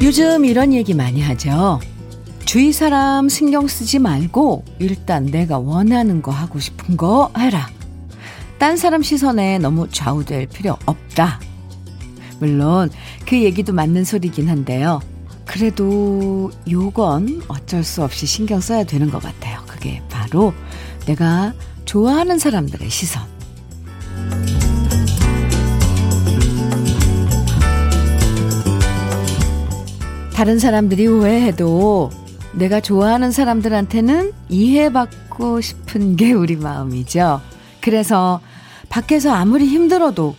요즘 이런 얘기 많이 하죠. 주위 사람 신경 쓰지 말고 일단 내가 원하는 거 하고 싶은 거 해라. 딴 사람 시선에 너무 좌우될 필요 없다. 물론 그 얘기도 맞는 소리긴 한데요. 그래도 요건 어쩔 수 없이 신경 써야 되는 것 같아요. 그게 바로 내가 좋아하는 사람들의 시선. 다른 사람들이 오해해도 내가 좋아하는 사람들한테는 이해받고 싶은 게 우리 마음이죠. 그래서 밖에서 아무리 힘들어도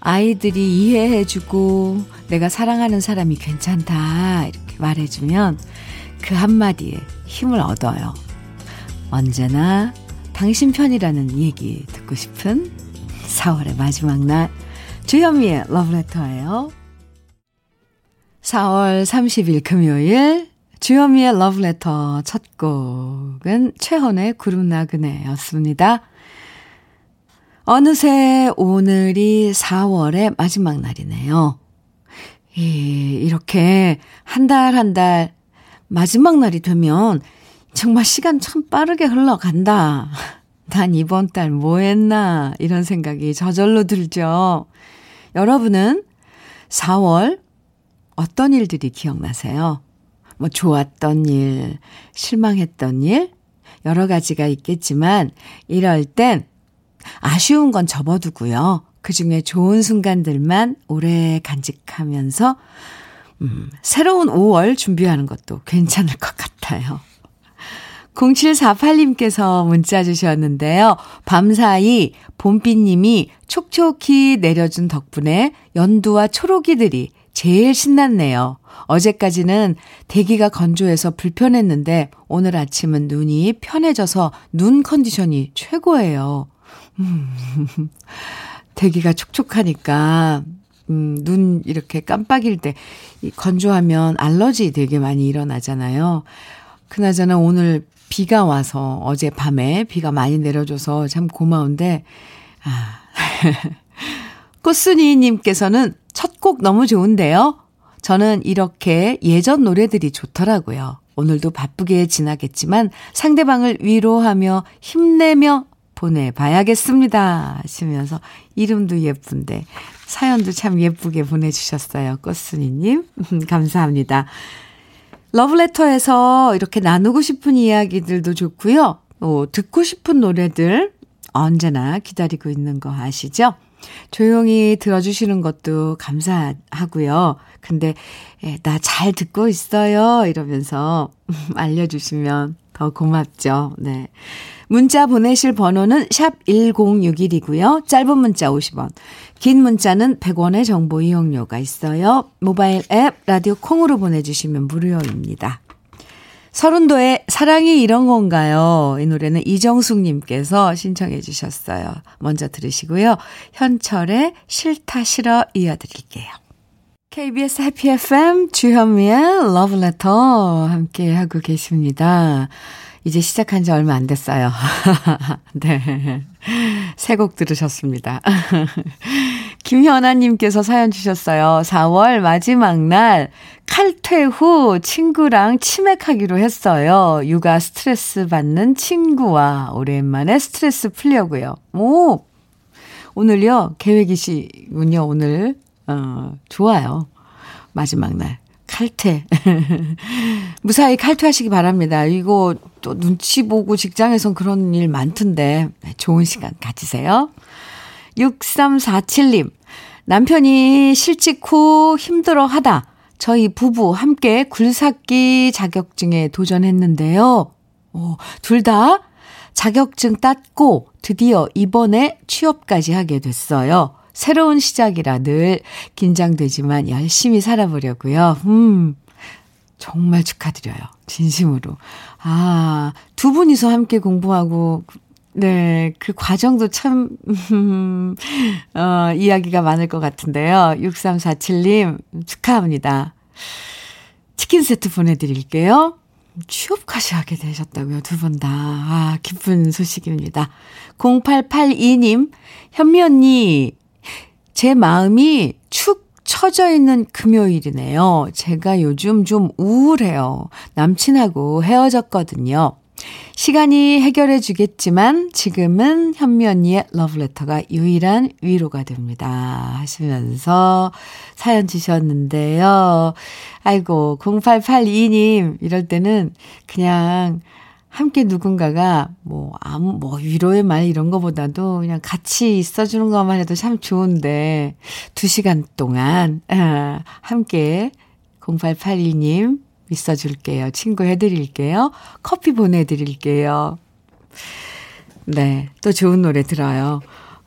아이들이 이해해주고 내가 사랑하는 사람이 괜찮다 이렇게 말해주면 그 한마디에 힘을 얻어요. 언제나 당신 편이라는 얘기 듣고 싶은 4월의 마지막 날 주현미의 러브레터예요. 4월 30일 금요일 주현미의 러브레터 첫 곡은 최헌의 구름 나그네였습니다. 어느새 오늘이 4월의 마지막 날이네요. 이, 이렇게 한달 한 달 마지막 날이 되면 정말 시간 참 빠르게 흘러간다. 난 이번 달 뭐 했나 이런 생각이 저절로 들죠. 여러분은 4월 어떤 일들이 기억나세요? 뭐 좋았던 일, 실망했던 일, 여러 가지가 있겠지만 이럴 땐 아쉬운 건 접어두고요. 그 중에 좋은 순간들만 오래 간직하면서 음, 새로운 5월 준비하는 것도 괜찮을 것 같아요. 0748님께서 문자 주셨는데요. 밤사이 봄비님이 촉촉히 내려준 덕분에 연두와 초록이들이 제일 신났네요. 어제까지는 대기가 건조해서 불편했는데 오늘 아침은 눈이 편해져서 눈 컨디션이 최고예요. 음, 대기가 촉촉하니까 음, 눈 이렇게 깜빡일 때 건조하면 알러지 되게 많이 일어나잖아요. 그나저나 오늘 비가 와서 어제 밤에 비가 많이 내려줘서 참 고마운데 아 꽃순이님께서는 첫 곡 너무 좋은데요. 저는 이렇게 예전 노래들이 좋더라고요. 오늘도 바쁘게 지나겠지만 상대방을 위로하며 힘내며 보내봐야겠습니다. 하시면서 이름도 예쁜데 사연도 참 예쁘게 보내주셨어요. 꽃순이님. 감사합니다. 러브레터에서 이렇게 나누고 싶은 이야기들도 좋고요. 또 듣고 싶은 노래들 언제나 기다리고 있는 거 아시죠? 조용히 들어주시는 것도 감사하고요. 근데 예, 나잘 듣고 있어요 이러면서 알려주시면 더 고맙죠. 네. 문자 보내실 번호는 샵 1061이고요. 짧은 문자 50원, 긴 문자는 100원의 정보 이용료가 있어요. 모바일 앱 라디오 콩으로 보내주시면 무료입니다. 서른도의 사랑이 이런 건가요? 이 노래는 이정숙님께서 신청해 주셨어요. 먼저 들으시고요. 현철의 싫다 싫어 이어드릴게요. KBS 해피 FM 주현미의 러브레터 함께 하고 계십니다. 이제 시작한 지 얼마 안 됐어요. 네. 새 곡 들으셨습니다. 김현아님께서 사연 주셨어요. 4월 마지막 날 칼퇴 후 친구랑 치맥하기로 했어요. 육아 스트레스 받는 친구와 오랜만에 스트레스 풀려고요. 오! 오늘요, 계획이시군요, 오늘. 어, 좋아요. 마지막 날. 칼퇴. 무사히 칼퇴하시기 바랍니다. 이거 또 눈치 보고 직장에선 그런 일 많던데. 네, 좋은 시간 가지세요. 6347님. 남편이 실직 후 힘들어 하다 저희 부부 함께 굴삭기 자격증에 도전했는데요. 어, 둘다 자격증 땄고 드디어 이번에 취업까지 하게 됐어요. 새로운 시작이라 늘 긴장되지만 열심히 살아보려고요. 음, 정말 축하드려요. 진심으로. 아, 두 분이서 함께 공부하고 네, 그 과정도 참, 어, 이야기가 많을 것 같은데요. 6347님, 축하합니다. 치킨 세트 보내드릴게요. 취업까지 하게 되셨다고요, 두 분 다. 아, 기쁜 소식입니다. 0882님, 현미 언니, 제 마음이 축 처져 있는 금요일이네요. 제가 요즘 좀 우울해요. 남친하고 헤어졌거든요. 시간이 해결해 주겠지만 지금은 현미 언니의 러브레터가 유일한 위로가 됩니다. 하시면서 사연 주셨는데요. 아이고, 0882님, 이럴 때는 그냥 함께 누군가가 뭐 아무 뭐 위로의 말 이런 거보다도 그냥 같이 있어 주는 것만 해도 참 좋은데 두 시간 동안 아, 함께 0882님 있어 줄게요. 친구 해 드릴게요. 커피 보내 드릴게요. 네, 또 좋은 노래 들어요.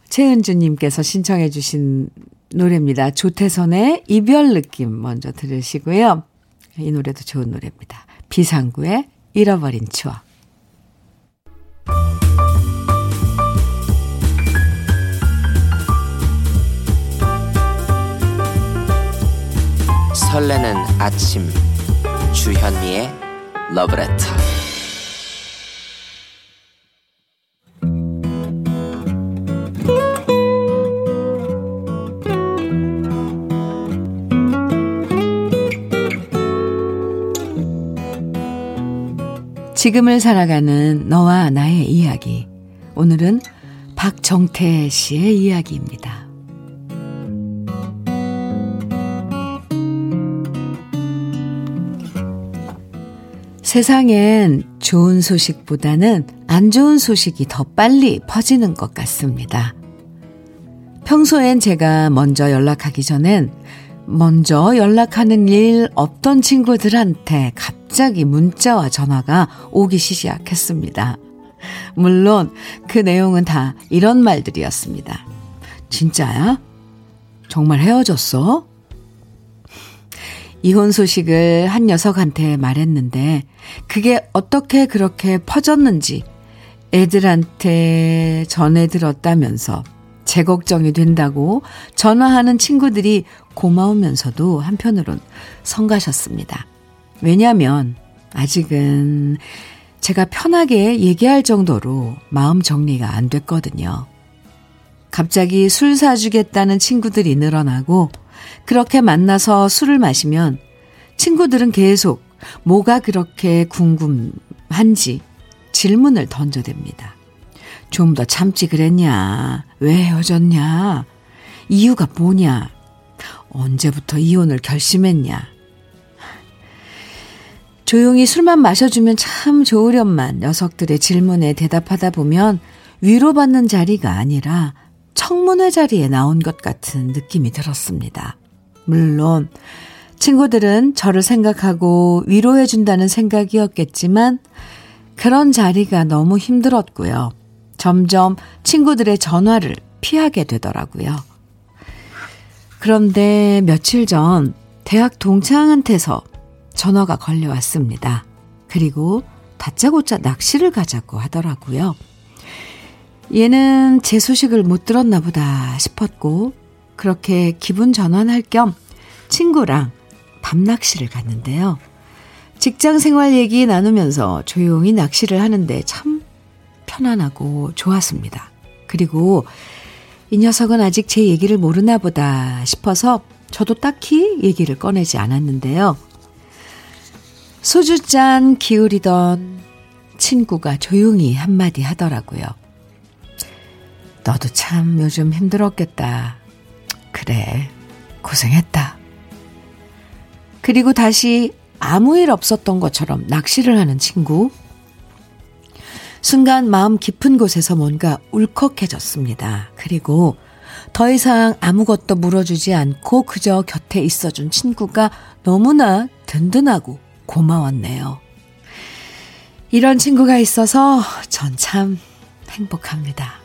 최은주 님께서 신청해 주신 노래입니다. 조태선의 이별 느낌 먼저 들으시고요. 이 노래도 좋은 노래입니다. 비상구의 잃어버린 추억. 설레는 아침 주현미의 러브레터 지금을 살아가는 너와 나의 이야기. 오늘은 박정태 씨의 이야기입니다. 세상엔 좋은 소식보다는 안 좋은 소식이 더 빨리 퍼지는 것 같습니다. 평소엔 제가 먼저 연락하기 전엔 먼저 연락하는 일 없던 친구들한테 갑자기 문자와 전화가 오기 시작했습니다. 물론 그 내용은 다 이런 말들이었습니다. 진짜야? 정말 헤어졌어? 이혼 소식을 한 녀석한테 말했는데 그게 어떻게 그렇게 퍼졌는지 애들한테 전해 들었다면서 제 걱정이 된다고 전화하는 친구들이 고마우면서도 한편으론 성가셨습니다. 왜냐하면 아직은 제가 편하게 얘기할 정도로 마음 정리가 안 됐거든요. 갑자기 술 사주겠다는 친구들이 늘어나고 그렇게 만나서 술을 마시면 친구들은 계속 뭐가 그렇게 궁금한지 질문을 던져댑니다. 좀 더 참지 그랬냐? 왜 헤어졌냐? 이유가 뭐냐? 언제부터 이혼을 결심했냐? 조용히 술만 마셔주면 참 좋으련만 녀석들의 질문에 대답하다 보면 위로받는 자리가 아니라 청문회 자리에 나온 것 같은 느낌이 들었습니다. 물론 친구들은 저를 생각하고 위로해준다는 생각이었겠지만 그런 자리가 너무 힘들었고요. 점점 친구들의 전화를 피하게 되더라고요. 그런데 며칠 전 대학 동창한테서 전화가 걸려왔습니다. 그리고 다짜고짜 낚시를 가자고 하더라고요. 얘는 제 소식을 못 들었나 보다 싶었고, 그렇게 기분 전환할 겸 친구랑 밤낚시를 갔는데요. 직장 생활 얘기 나누면서 조용히 낚시를 하는데 참 편안하고 좋았습니다. 그리고 이 녀석은 아직 제 얘기를 모르나 보다 싶어서 저도 딱히 얘기를 꺼내지 않았는데요. 소주잔 기울이던 친구가 조용히 한마디 하더라고요. 너도 참 요즘 힘들었겠다. 그래, 고생했다. 그리고 다시 아무 일 없었던 것처럼 낚시를 하는 친구. 순간 마음 깊은 곳에서 뭔가 울컥해졌습니다. 그리고 더 이상 아무것도 물어주지 않고 그저 곁에 있어준 친구가 너무나 든든하고 고마웠네요. 이런 친구가 있어서 전 참 행복합니다.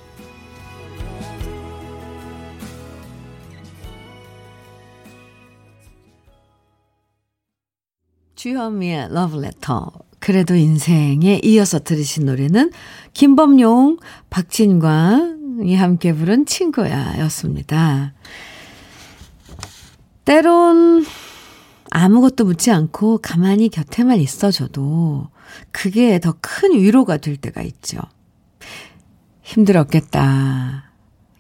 주현미의 러브레터 그래도 인생에 이어서 들으신 노래는 김범용, 박진광이 함께 부른 친구야 였습니다. 때론 아무것도 묻지 않고 가만히 곁에만 있어줘도 그게 더 큰 위로가 될 때가 있죠. 힘들었겠다.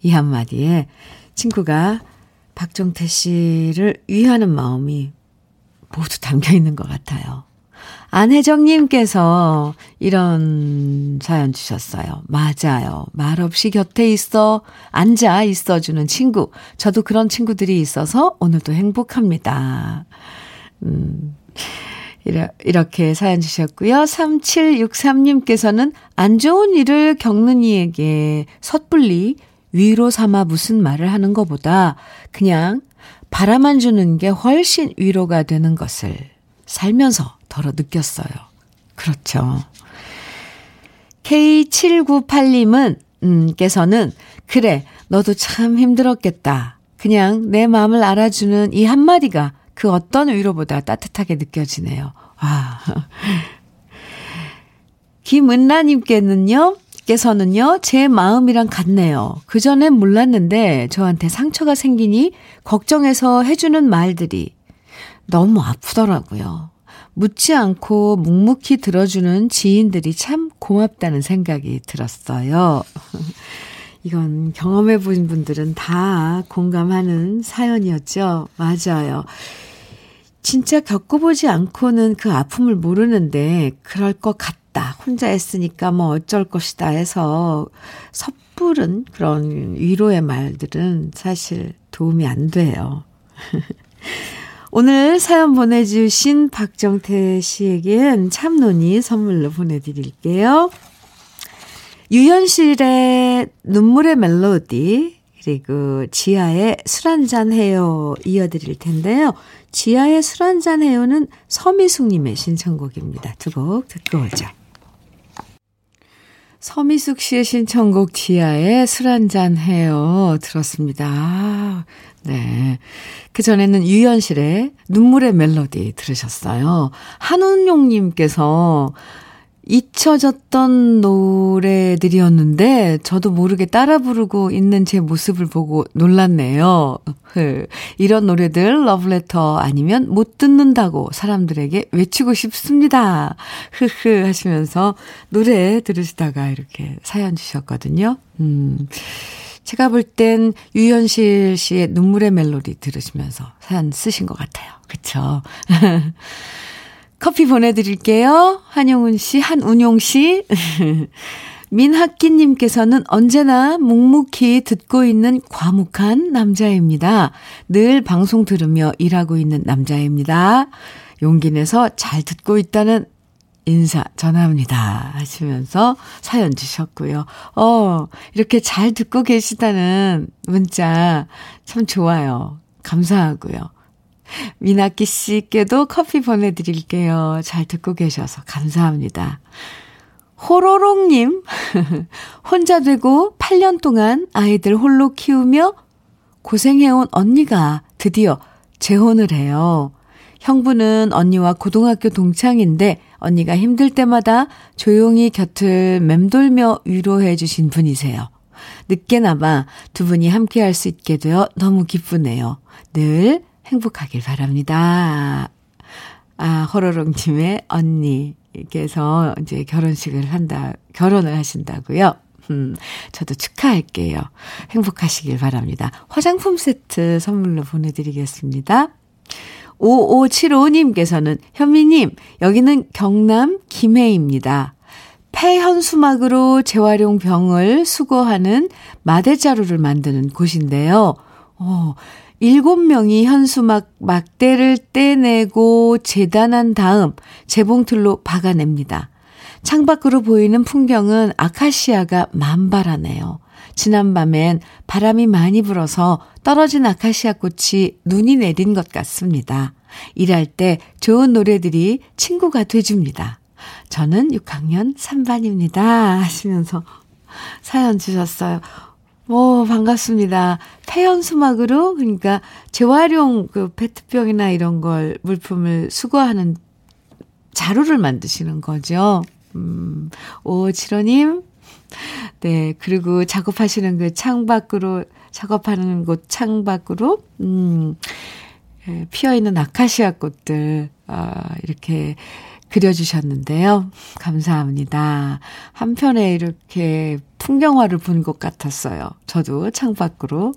이 한마디에 친구가 박종태 씨를 위하는 마음이 모두 담겨 있는 것 같아요. 안혜정님께서 이런 사연 주셨어요. 맞아요. 말 없이 곁에 있어, 앉아 있어주는 친구. 저도 그런 친구들이 있어서 오늘도 행복합니다. 음, 이렇게 사연 주셨고요. 3763님께서는 안 좋은 일을 겪는 이에게 섣불리 위로 삼아 무슨 말을 하는 것보다 그냥 바라만 주는 게 훨씬 위로가 되는 것을 살면서 덜어 느꼈어요. 그렇죠. K798님은, 음, 께서는, 그래, 너도 참 힘들었겠다. 그냥 내 마음을 알아주는 이 한마디가 그 어떤 위로보다 따뜻하게 느껴지네요. 와. 김은나님께는요, 께서는요, 제 마음이랑 같네요. 그전엔 몰랐는데 저한테 상처가 생기니 걱정해서 해주는 말들이 너무 아프더라고요. 묻지 않고 묵묵히 들어주는 지인들이 참 고맙다는 생각이 들었어요. 이건 경험해 본 분들은 다 공감하는 사연이었죠. 맞아요. 진짜 겪어보지 않고는 그 아픔을 모르는데 그럴 것 같 다. 혼자 했으니까 뭐 어쩔 것이다 해서 섣부른 그런 위로의 말들은 사실 도움이 안 돼요. 오늘 사연 보내주신 박정태 씨에겐 참논이 선물로 보내드릴게요. 유현실의 눈물의 멜로디, 그리고 지하의 술 한잔 해요 이어드릴 텐데요. 지하의 술 한잔 해요는 서미숙님의 신청곡입니다. 두 곡 듣고 오죠. 서미숙 씨의 신청곡 지하의 술 한잔 해요 들었습니다. 네. 그 전에는 유현실의 눈물의 멜로디 들으셨어요. 한운용님께서 잊혀졌던 노래들이었는데 저도 모르게 따라 부르고 있는 제 모습을 보고 놀랐네요. 이런 노래들 러브레터 아니면 못 듣는다고 사람들에게 외치고 싶습니다. 흐흐 하시면서 노래 들으시다가 이렇게 사연 주셨거든요. 음. 제가 볼 땐 유현실 씨의 눈물의 멜로디 들으시면서 사연 쓰신 것 같아요. 그쵸? 커피 보내드릴게요. 한용운 씨, 한운용 씨. 민학기님께서는 언제나 묵묵히 듣고 있는 과묵한 남자입니다. 늘 방송 들으며 일하고 있는 남자입니다. 용기 내서 잘 듣고 있다는 인사 전합니다. 하시면서 사연 주셨고요. 어, 이렇게 잘 듣고 계시다는 문자 참 좋아요. 감사하고요. 미나키 씨께도 커피 보내드릴게요. 잘 듣고 계셔서 감사합니다. 호로롱님, 혼자 되고 8년 동안 아이들 홀로 키우며 고생해온 언니가 드디어 재혼을 해요. 형부는 언니와 고등학교 동창인데 언니가 힘들 때마다 조용히 곁을 맴돌며 위로해 주신 분이세요. 늦게나마 두 분이 함께 할 수 있게 되어 너무 기쁘네요. 늘 행복하길 바랍니다. 아, 허러롱님의 언니께서 이제 결혼식을 한다, 결혼을 하신다고요? 음, 저도 축하할게요. 행복하시길 바랍니다. 화장품 세트 선물로 보내드리겠습니다. 5575님께서는 현미님, 여기는 경남 김해입니다. 폐현 수막으로 재활용 병을 수거하는 마대자루를 만드는 곳인데요. 어, 일곱 명이 현수막 막대를 떼내고 재단한 다음 재봉틀로 박아냅니다. 창밖으로 보이는 풍경은 아카시아가 만발하네요. 지난밤엔 바람이 많이 불어서 떨어진 아카시아 꽃이 눈이 내린 것 같습니다. 일할 때 좋은 노래들이 친구가 돼줍니다. 저는 6학년 3반입니다. 하시면서 사연 주셨어요. 오, 반갑습니다. 폐연 수막으로, 그러니까 재활용 그 페트병이나 이런 걸, 물품을 수거하는 자루를 만드시는 거죠. 음, 오 칠호님, 네, 그리고 작업하시는 그 창밖으로, 작업하는 곳 창밖으로, 음, 예, 피어있는 아카시아 꽃들, 아, 이렇게 그려주셨는데요. 감사합니다. 한편에 이렇게 풍경화를 본 것 같았어요. 저도 창밖으로.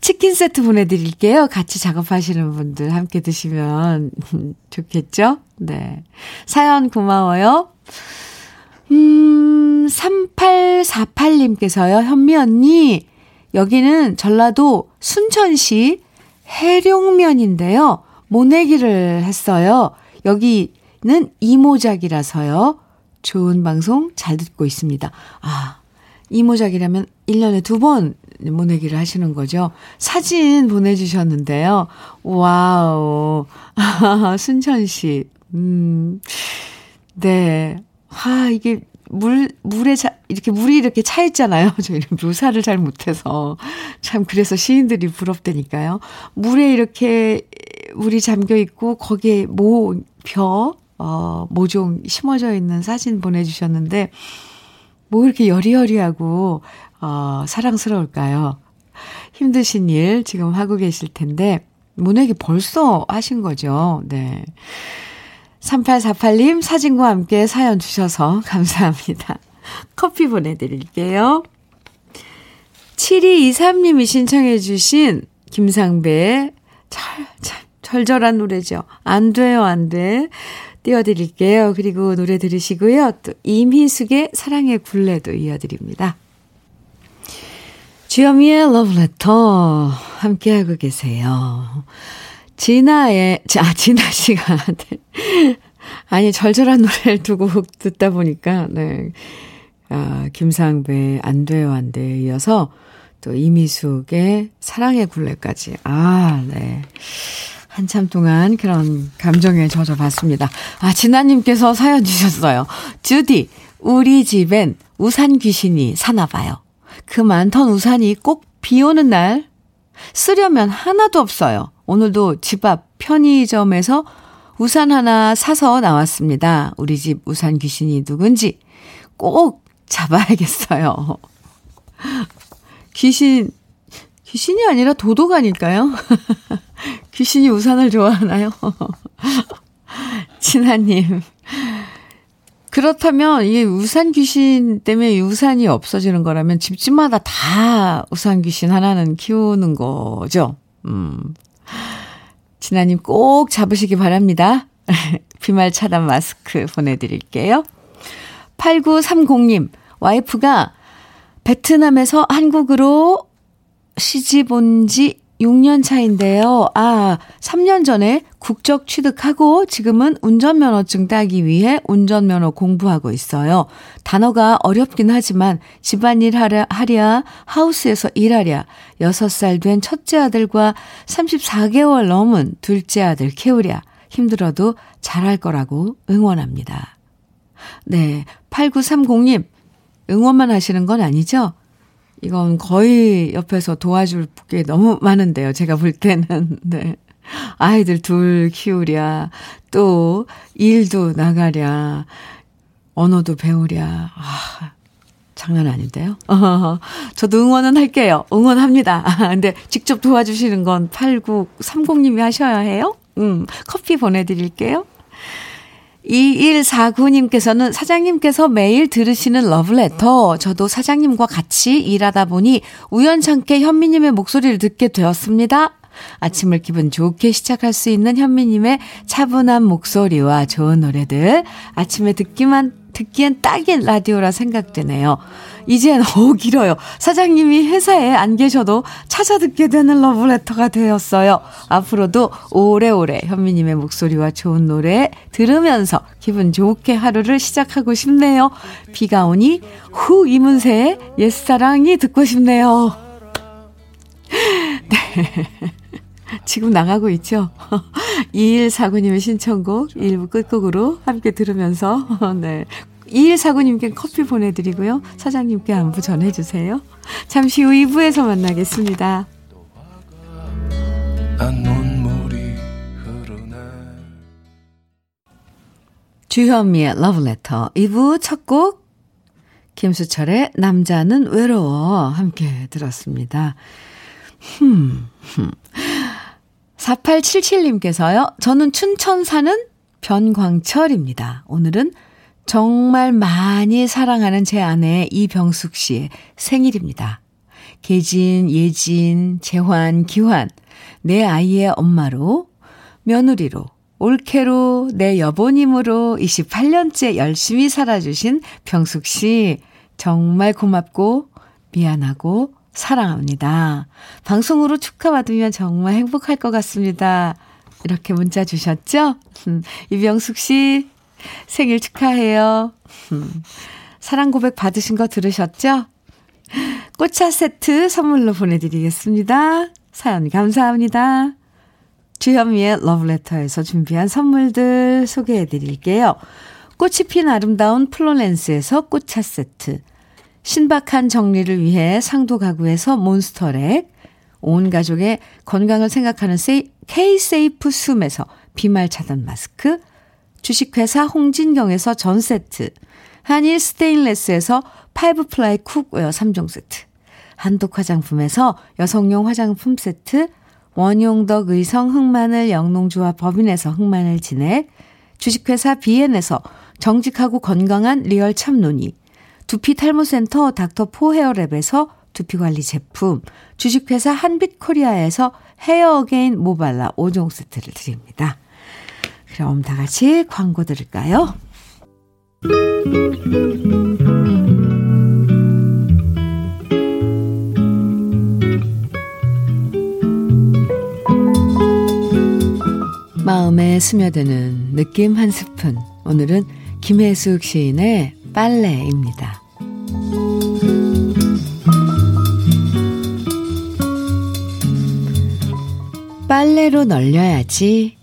치킨 세트 보내드릴게요. 같이 작업하시는 분들 함께 드시면 좋겠죠? 네. 사연 고마워요. 음, 3848님께서요, 현미 언니, 여기는 전라도 순천시 해룡면인데요. 모내기를 했어요. 여기 는 이모작이라서요. 좋은 방송 잘 듣고 있습니다. 아, 이모작이라면 1년에 두 번 모내기를 하시는 거죠. 사진 보내주셨는데요. Wow. 순천시. 음, 네. 아, 이게 물, 물에 자, 이렇게 물이 이렇게 차 있잖아요. 저희는 묘사를 잘 못해서. 참, 그래서 시인들이 부럽다니까요. 물에 이렇게 물이 잠겨 있고, 거기에 모, 벼, 어, 모종 심어져 있는 사진 보내주셨는데, 뭐 이렇게 여리여리하고, 어, 사랑스러울까요? 힘드신 일 지금 하고 계실 텐데, 문에게 벌써 하신 거죠. 네. 3848님 사진과 함께 사연 주셔서 감사합니다. 커피 보내드릴게요. 7223님이 신청해 주신 김상배의 절, 절, 절절한 노래죠. 안 돼요, 안 돼. 띄워드릴게요. 그리고 노래 들으시고요. 또 임희숙의 사랑의 굴레도 이어드립니다. 주여미의 러브레터 함께하고 계세요. 진아의, 아, 진아 씨가, 네. 아니, 절절한 노래를 두고 듣다 보니까, 네. 아, 김상배, 안 돼요, 안 돼. 이어서 또 이미숙의 사랑의 굴레까지. 아, 네. 한참 동안 그런 감정에 젖어봤습니다. 아, 진아님께서 사연 주셨어요. 주디, 우리 집엔 우산 귀신이 사나봐요. 그 많던 우산이 꼭 비 오는 날 쓰려면 하나도 없어요. 오늘도 집 앞 편의점에서 우산 하나 사서 나왔습니다. 우리 집 우산 귀신이 누군지 꼭 잡아야겠어요. 귀신, 귀신이 아니라 도둑 아닐까요? 귀신이 우산을 좋아하나요? 진아님. 그렇다면 이게 우산 귀신 때문에 우산이 없어지는 거라면 집집마다 다 우산 귀신 하나는 키우는 거죠. 음. 진아님 꼭 잡으시기 바랍니다. 비말 차단 마스크 보내드릴게요. 8930님, 와이프가 베트남에서 한국으로 시집 온 지 6년 차인데요. 아, 3년 전에 국적 취득하고 지금은 운전면허증 따기 위해 운전면허 공부하고 있어요. 단어가 어렵긴 하지만 집안일 하랴, 하랴 하우스에서 일하랴, 6살 된 첫째 아들과 34개월 넘은 둘째 아들 키우랴, 힘들어도 잘할 거라고 응원합니다. 네, 8930님, 응원만 하시는 건 아니죠? 이건 거의 옆에서 도와줄 게 너무 많은데요. 제가 볼 때는. 네. 아이들 둘 키우랴, 또 일도 나가랴, 언어도 배우랴. 아, 장난 아닌데요? 어, 저도 응원은 할게요. 응원합니다. 아, 근데 직접 도와주시는 건 8930님이 하셔야 해요? 음, 커피 보내드릴게요. 2149님께서는 사장님께서 매일 들으시는 러브레터. 저도 사장님과 같이 일하다 보니 우연찮게 현미님의 목소리를 듣게 되었습니다. 아침을 기분 좋게 시작할 수 있는 현미님의 차분한 목소리와 좋은 노래들 아침에 듣기만 듣기엔 딱인 라디오라 생각되네요. 이젠 어 길어요. 사장님이 회사에 안 계셔도 찾아 듣게 되는 러브레터가 되었어요. 앞으로도 오래오래 현미님의 목소리와 좋은 노래 들으면서 기분 좋게 하루를 시작하고 싶네요. 비가 오니 후 이문세의 옛사랑이 듣고 싶네요. 네. 지금 나가고 있죠? 2149님의 신청곡 1부 끝곡으로 함께 들으면서, 네. 2149님께 커피 보내드리고요. 사장님께 안부 전해주세요. 잠시 후 2부에서 만나겠습니다. 주현미의 러브레터 2부 첫 곡 김수철의 남자는 외로워 함께 들었습니다. 흠, 흠. 4877님께서요. 저는 춘천 사는 변광철입니다. 오늘은 정말 많이 사랑하는 제 아내 이병숙 씨의 생일입니다. 계진, 예진, 재환, 기환, 내 아이의 엄마로, 며느리로, 올케로, 내 여보님으로 28년째 열심히 살아주신 병숙 씨, 정말 고맙고, 미안하고, 사랑합니다. 방송으로 축하받으면 정말 행복할 것 같습니다. 이렇게 문자 주셨죠? 음, 이병숙 씨, 생일 축하해요. 음, 사랑 고백 받으신 거 들으셨죠? 꽃차 세트 선물로 보내드리겠습니다. 사연 감사합니다. 주현미의 러브레터에서 준비한 선물들 소개해 드릴게요. 꽃이 핀 아름다운 플로렌스에서 꽃차 세트. 신박한 정리를 위해 상도 가구에서 몬스터렉. 온 가족의 건강을 생각하는 K-세이프 숨에서 비말 차단 마스크. 주식회사 홍진경에서 전 세트. 한일 스테인레스에서 five ply cookware 3종 세트. 한독 화장품에서 여성용 화장품 세트. 원용덕 의성 흑마늘 영농조합 법인에서 흑마늘 진액, 주식회사 비엔에서 정직하고 건강한 리얼 참논이, 두피 탈모센터 닥터포 헤어랩에서 두피관리 제품, 주식회사 한빛코리아에서 헤어 어게인 모발라 5종 세트를 드립니다. 그럼 다 같이 광고 들을까요? 마음에 스며드는 느낌 한 스푼. 오늘은 김혜숙 시인의 빨래입니다. 빨래로 널려야지.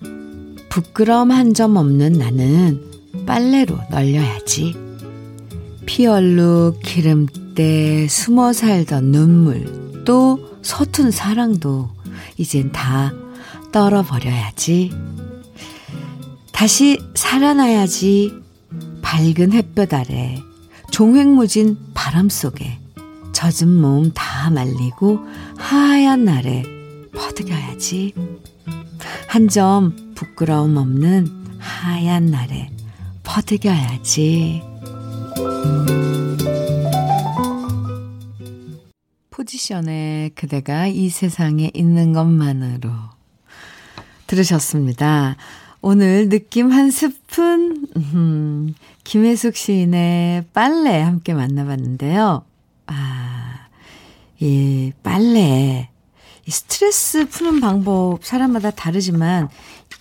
부끄럼 한 점 없는 나는 빨래로 널려야지. 피 얼룩 기름때 숨어 살던 눈물 또 서툰 사랑도 이젠 다 떨어버려야지. 다시 살아나야지. 밝은 햇볕 아래 종횡무진 바람 속에 젖은 몸 다 말리고 하얀 날에 퍼득여야지. 한 점 부끄러움 없는 하얀 날에 퍼득여야지. 포지션에 그대가 이 세상에 있는 것만으로 들으셨습니다. 오늘 느낌 한 스푼, 음, 김혜숙 시인의 빨래 함께 만나봤는데요. 아, 이 빨래. 이 스트레스 푸는 방법 사람마다 다르지만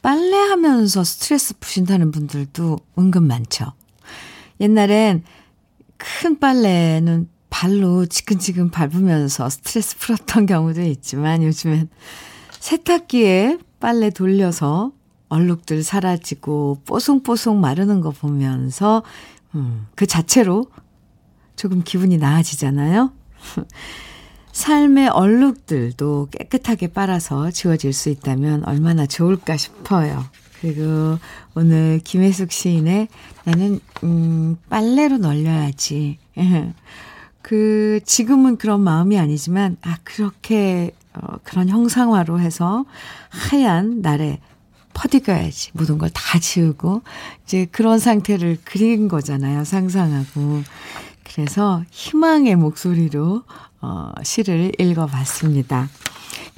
빨래 하면서 스트레스 푸신다는 분들도 은근 많죠. 옛날엔 큰 빨래는 발로 지근지근 밟으면서 스트레스 풀었던 경우도 있지만 요즘엔 세탁기에 빨래 돌려서 얼룩들 사라지고 뽀송뽀송 마르는 거 보면서 음, 그 자체로 조금 기분이 나아지잖아요. 삶의 얼룩들도 깨끗하게 빨아서 지워질 수 있다면 얼마나 좋을까 싶어요. 그리고 오늘 김혜숙 시인의 나는 음 빨래로 널려야지. 그 지금은 그런 마음이 아니지만 아 그렇게 어, 그런 형상화로 해서 하얀 날에 퍼디 가야지. 모든 걸 다 지우고, 이제 그런 상태를 그린 거잖아요. 상상하고. 그래서 희망의 목소리로, 어, 시를 읽어봤습니다.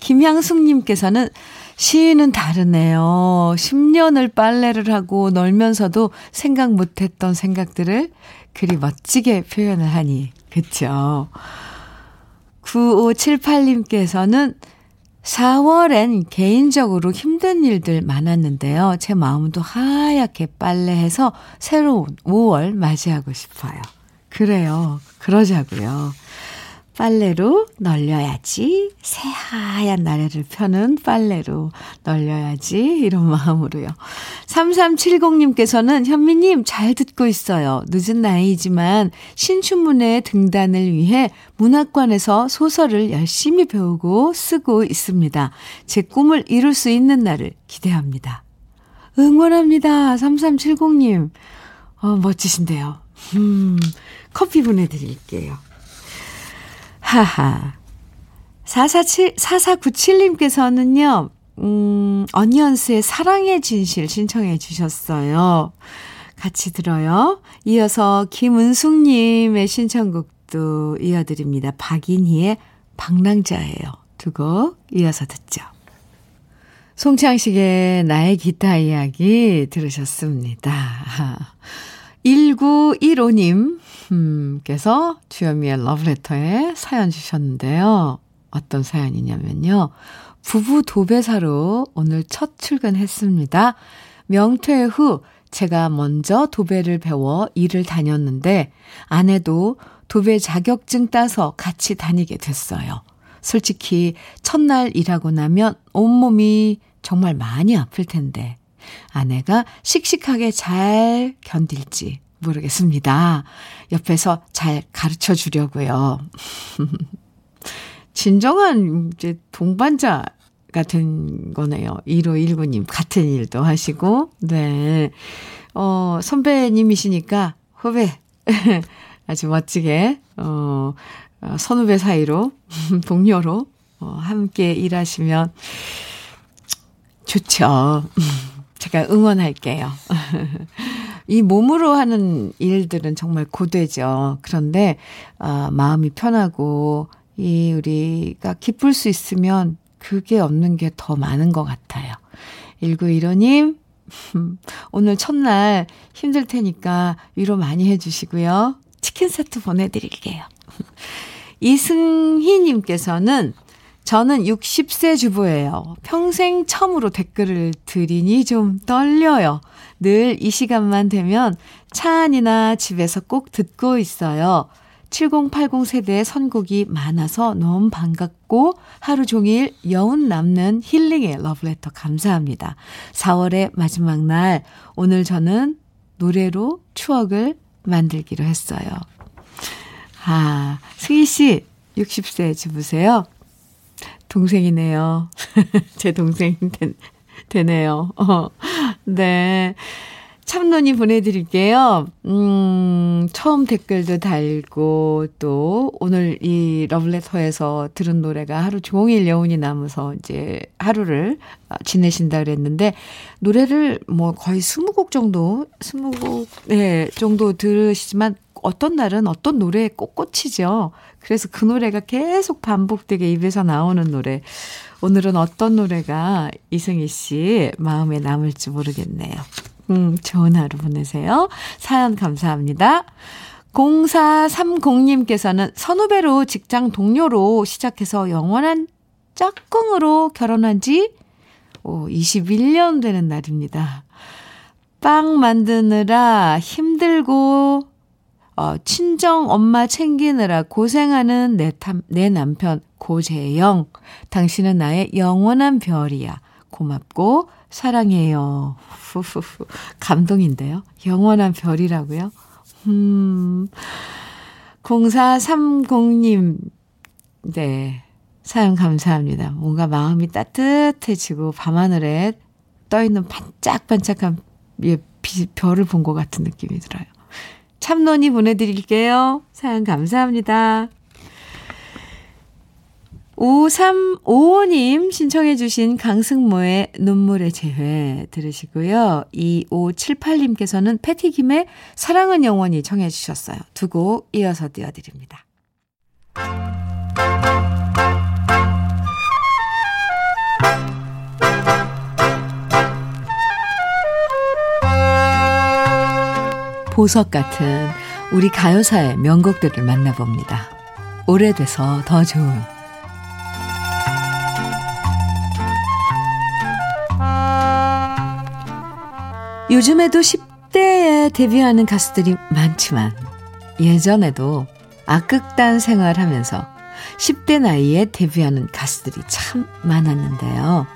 김향숙님께서는 시인은 다르네요. 10년을 빨래를 하고 놀면서도 생각 못했던 생각들을 그리 멋지게 표현을 하니. 그쵸? 9578님께서는 4월엔 개인적으로 힘든 일들 많았는데요. 제 마음도 하얗게 빨래해서 새로운 5월 맞이하고 싶어요. 그래요. 그러자고요. 빨래로 널려야지. 새하얀 나래를 펴는 빨래로 널려야지. 이런 마음으로요. 3370님께서는 현미님 잘 듣고 있어요. 늦은 나이지만 신춘문예 등단을 위해 문학관에서 소설을 열심히 배우고 쓰고 있습니다. 제 꿈을 이룰 수 있는 날을 기대합니다. 응원합니다. 3370님. 어, 멋지신데요. 음, 커피 보내드릴게요. 하하. 447, 4497님께서는요, 음, 어니언스의 사랑의 진실 신청해 주셨어요. 같이 들어요. 이어서 김은숙님의 신청곡도 이어드립니다. 박인희의 방랑자예요. 두 곡 이어서 듣죠. 송창식의 나의 기타 이야기 들으셨습니다. 1915님, 께서 주현미의 러브레터에 사연 주셨는데요. 어떤 사연이냐면요. 부부 도배사로 오늘 첫 출근했습니다. 명퇴 후 제가 먼저 도배를 배워 일을 다녔는데 아내도 도배 자격증 따서 같이 다니게 됐어요. 솔직히 첫날 일하고 나면 온몸이 정말 많이 아플 텐데 아내가 씩씩하게 잘 견딜지 모르겠습니다. 옆에서 잘 가르쳐 주려고요. 진정한 이제 동반자가 된 거네요. 1519님 같은 일도 하시고 네. 어, 선배님이시니까 후배 아주 멋지게 어, 어 선후배 사이로 동료로 어, 함께 일하시면 좋죠. 제가 응원할게요. 이 몸으로 하는 일들은 정말 고되죠. 그런데, 아, 마음이 편하고, 이 우리가 기쁠 수 있으면 그게 없는 게 더 많은 것 같아요. 1915님, 오늘 첫날 힘들 테니까 위로 많이 해주시고요. 치킨 세트 보내드릴게요. 이승희님께서는 저는 60세 주부예요. 평생 처음으로 댓글을 드리니 좀 떨려요. 늘 이 시간만 되면 차 안이나 집에서 꼭 듣고 있어요. 7080 세대의 선곡이 많아서 너무 반갑고 하루 종일 여운 남는 힐링의 러브레터 감사합니다. 4월의 마지막 날 오늘 저는 노래로 추억을 만들기로 했어요. 아, 승희 씨 60세 주부세요. 동생이네요. 제 동생 된, 되네요. 어, 네. 참론이 보내드릴게요. 음, 처음 댓글도 달고, 또, 오늘 이 러블레터에서 들은 노래가 하루 종일 여운이 남아서 이제 하루를 지내신다 그랬는데, 노래를 뭐 거의 20곡 정도, 20곡, 네, 정도 들으시지만, 어떤 날은 어떤 노래에 꼭 꽂히죠. 그래서 그 노래가 계속 반복되게 입에서 나오는 노래. 오늘은 어떤 노래가 이승희 씨 마음에 남을지 모르겠네요. 음, 좋은 하루 보내세요. 사연 감사합니다. 0430님께서는 선후배로 직장 동료로 시작해서 영원한 짝꿍으로 결혼한 지 오, 21년 되는 날입니다. 빵 만드느라 힘들고 어, 친정 엄마 챙기느라 고생하는 내, 탐, 내 남편 고재영. 당신은 나의 영원한 별이야. 고맙고 사랑해요. 후후후. 감동인데요. 영원한 별이라고요? 음. 0430님. 네. 사연 감사합니다. 뭔가 마음이 따뜻해지고 밤하늘에 떠있는 반짝반짝한 예, 별을 본 것 같은 느낌이 들어요. 참론이 보내드릴게요. 사연 감사합니다. 5355님 신청해 주신 강승모의 눈물의 재회 들으시고요. 2578님께서는 패티김의 사랑은 영원히 청해 주셨어요. 두 곡 이어서 띄워드립니다. 보석 같은 우리 가요사의 명곡들을 만나봅니다. 오래돼서 더 좋은 요즘에도 10대에 데뷔하는 가수들이 많지만 예전에도 악극단 생활하면서 10대 나이에 데뷔하는 가수들이 참 많았는데요.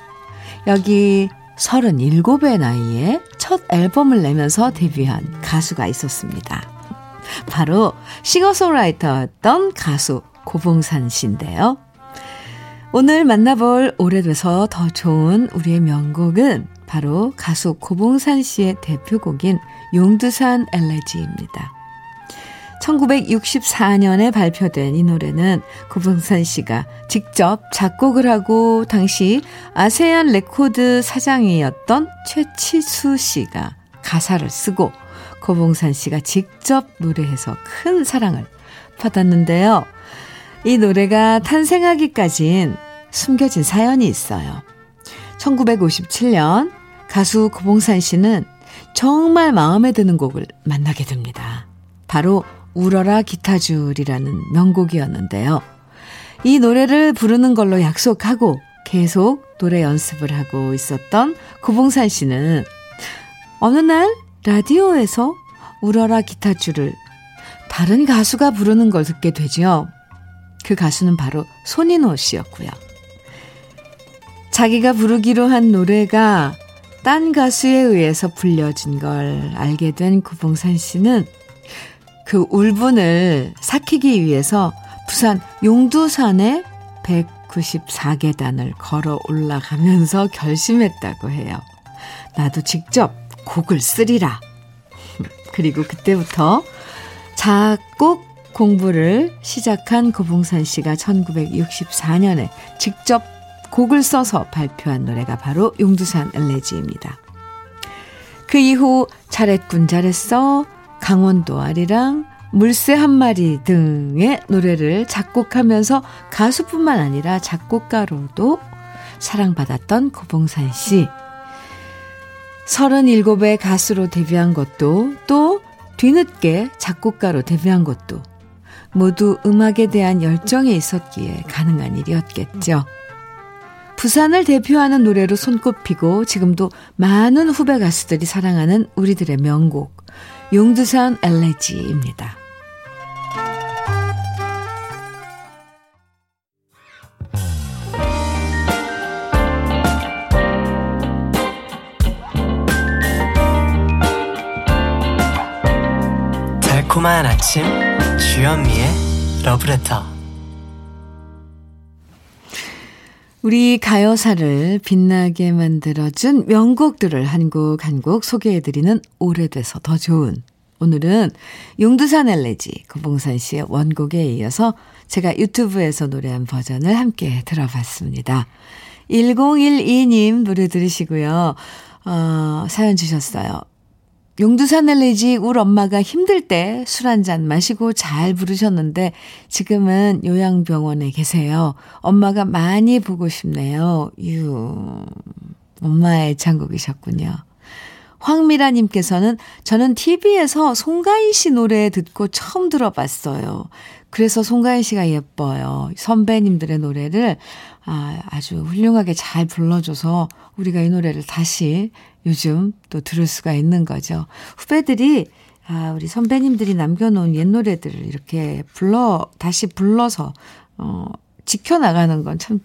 여기 37의 나이에 첫 앨범을 내면서 데뷔한 가수가 있었습니다. 바로 싱어송라이터였던 가수 고봉산 씨인데요. 오늘 만나볼 오래돼서 더 좋은 우리의 명곡은 바로 가수 고봉산 씨의 대표곡인 용두산 엘레지입니다. 1964년에 발표된 이 노래는 고봉산 씨가 직접 작곡을 하고 당시 아세안 레코드 사장이었던 최치수 씨가 가사를 쓰고 고봉산 씨가 직접 노래해서 큰 사랑을 받았는데요. 이 노래가 탄생하기까진 숨겨진 사연이 있어요. 1957년 가수 고봉산 씨는 정말 마음에 드는 곡을 만나게 됩니다. 바로 울어라 기타줄이라는 명곡이었는데요. 이 노래를 부르는 걸로 약속하고 계속 노래 연습을 하고 있었던 고봉산 씨는 어느 날 라디오에서 울어라 기타줄을 다른 가수가 부르는 걸 듣게 되죠. 그 가수는 바로 손인호 씨였고요. 자기가 부르기로 한 노래가 딴 가수에 의해서 불려진 걸 알게 된 구봉산 씨는 그 울분을 삭히기 위해서 부산 용두산에 194계단을 걸어 올라가면서 결심했다고 해요. 나도 직접 곡을 쓰리라. 그리고 그때부터 작곡 공부를 시작한 고봉산 씨가 1964년에 직접 곡을 써서 발표한 노래가 바로 용두산 엘레지입니다. 그 이후 잘했군 잘했어, 강원도 아리랑, 물새 한 마리 등의 노래를 작곡하면서 가수뿐만 아니라 작곡가로도 사랑받았던 고봉산 씨. 37의 가수로 데뷔한 것도 또 뒤늦게 작곡가로 데뷔한 것도 모두 음악에 대한 열정이 있었기에 가능한 일이었겠죠. 부산을 대표하는 노래로 손꼽히고 지금도 많은 후배 가수들이 사랑하는 우리들의 명곡 용두산 엘레지입니다. 달콤한 아침 주현미의 러브레터 우리 가요사를 빛나게 만들어준 명곡들을 한 곡 한 곡 소개해드리는 오래돼서 더 좋은 오늘은 용두산 엘레지 고봉산 씨의 원곡에 이어서 제가 유튜브에서 노래한 버전을 함께 들어봤습니다. 1012님 노래 들으시고요. 어, 사연 주셨어요. 용두산 엘레지 울 엄마가 힘들 때 술 한 잔 마시고 잘 부르셨는데 지금은 요양병원에 계세요. 엄마가 많이 보고 싶네요. 유. 엄마의 애창곡이셨군요. 황미라님께서는 저는 TV에서 송가인 씨 노래 듣고 처음 들어봤어요. 그래서 송가인 씨가 예뻐요. 선배님들의 노래를 아, 아주 훌륭하게 잘 불러줘서 우리가 이 노래를 다시 요즘 또 들을 수가 있는 거죠. 후배들이 아, 우리 선배님들이 남겨놓은 옛 노래들을 이렇게 불러, 다시 불러서, 어, 지켜나가는 건 참,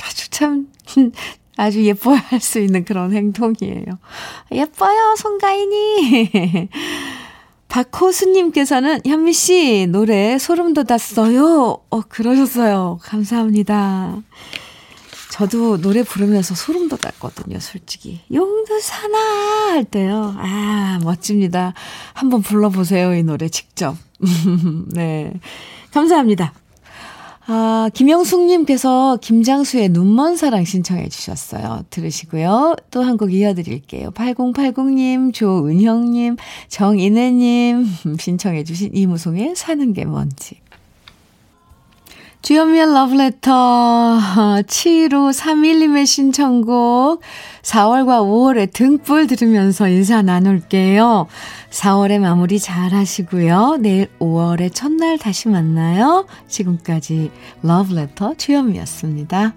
아주 참, 아주 예뻐할 수 있는 그런 행동이에요. 예뻐요, 송가인이. 박호수님께서는 현미 씨 노래 소름 돋았어요. 어, 그러셨어요. 감사합니다. 저도 노래 부르면서 소름 돋았거든요, 솔직히. 용두사나 할 때요. 아, 멋집니다. 한번 불러보세요, 이 노래 직접. 네. 감사합니다. 아, 김영숙님께서 김장수의 눈먼 사랑 신청해 주셨어요. 들으시고요. 또 한 곡 이어드릴게요. 8080님, 조은형님, 정인혜님 신청해 주신 이무송의 사는 게 뭔지. 주현미의 러브레터 7531님의 신청곡 4월과 5월의 등불 들으면서 인사 나눌게요. 4월의 마무리 잘 하시고요. 내일 5월의 첫날 다시 만나요. 지금까지 러브레터 주현미였습니다.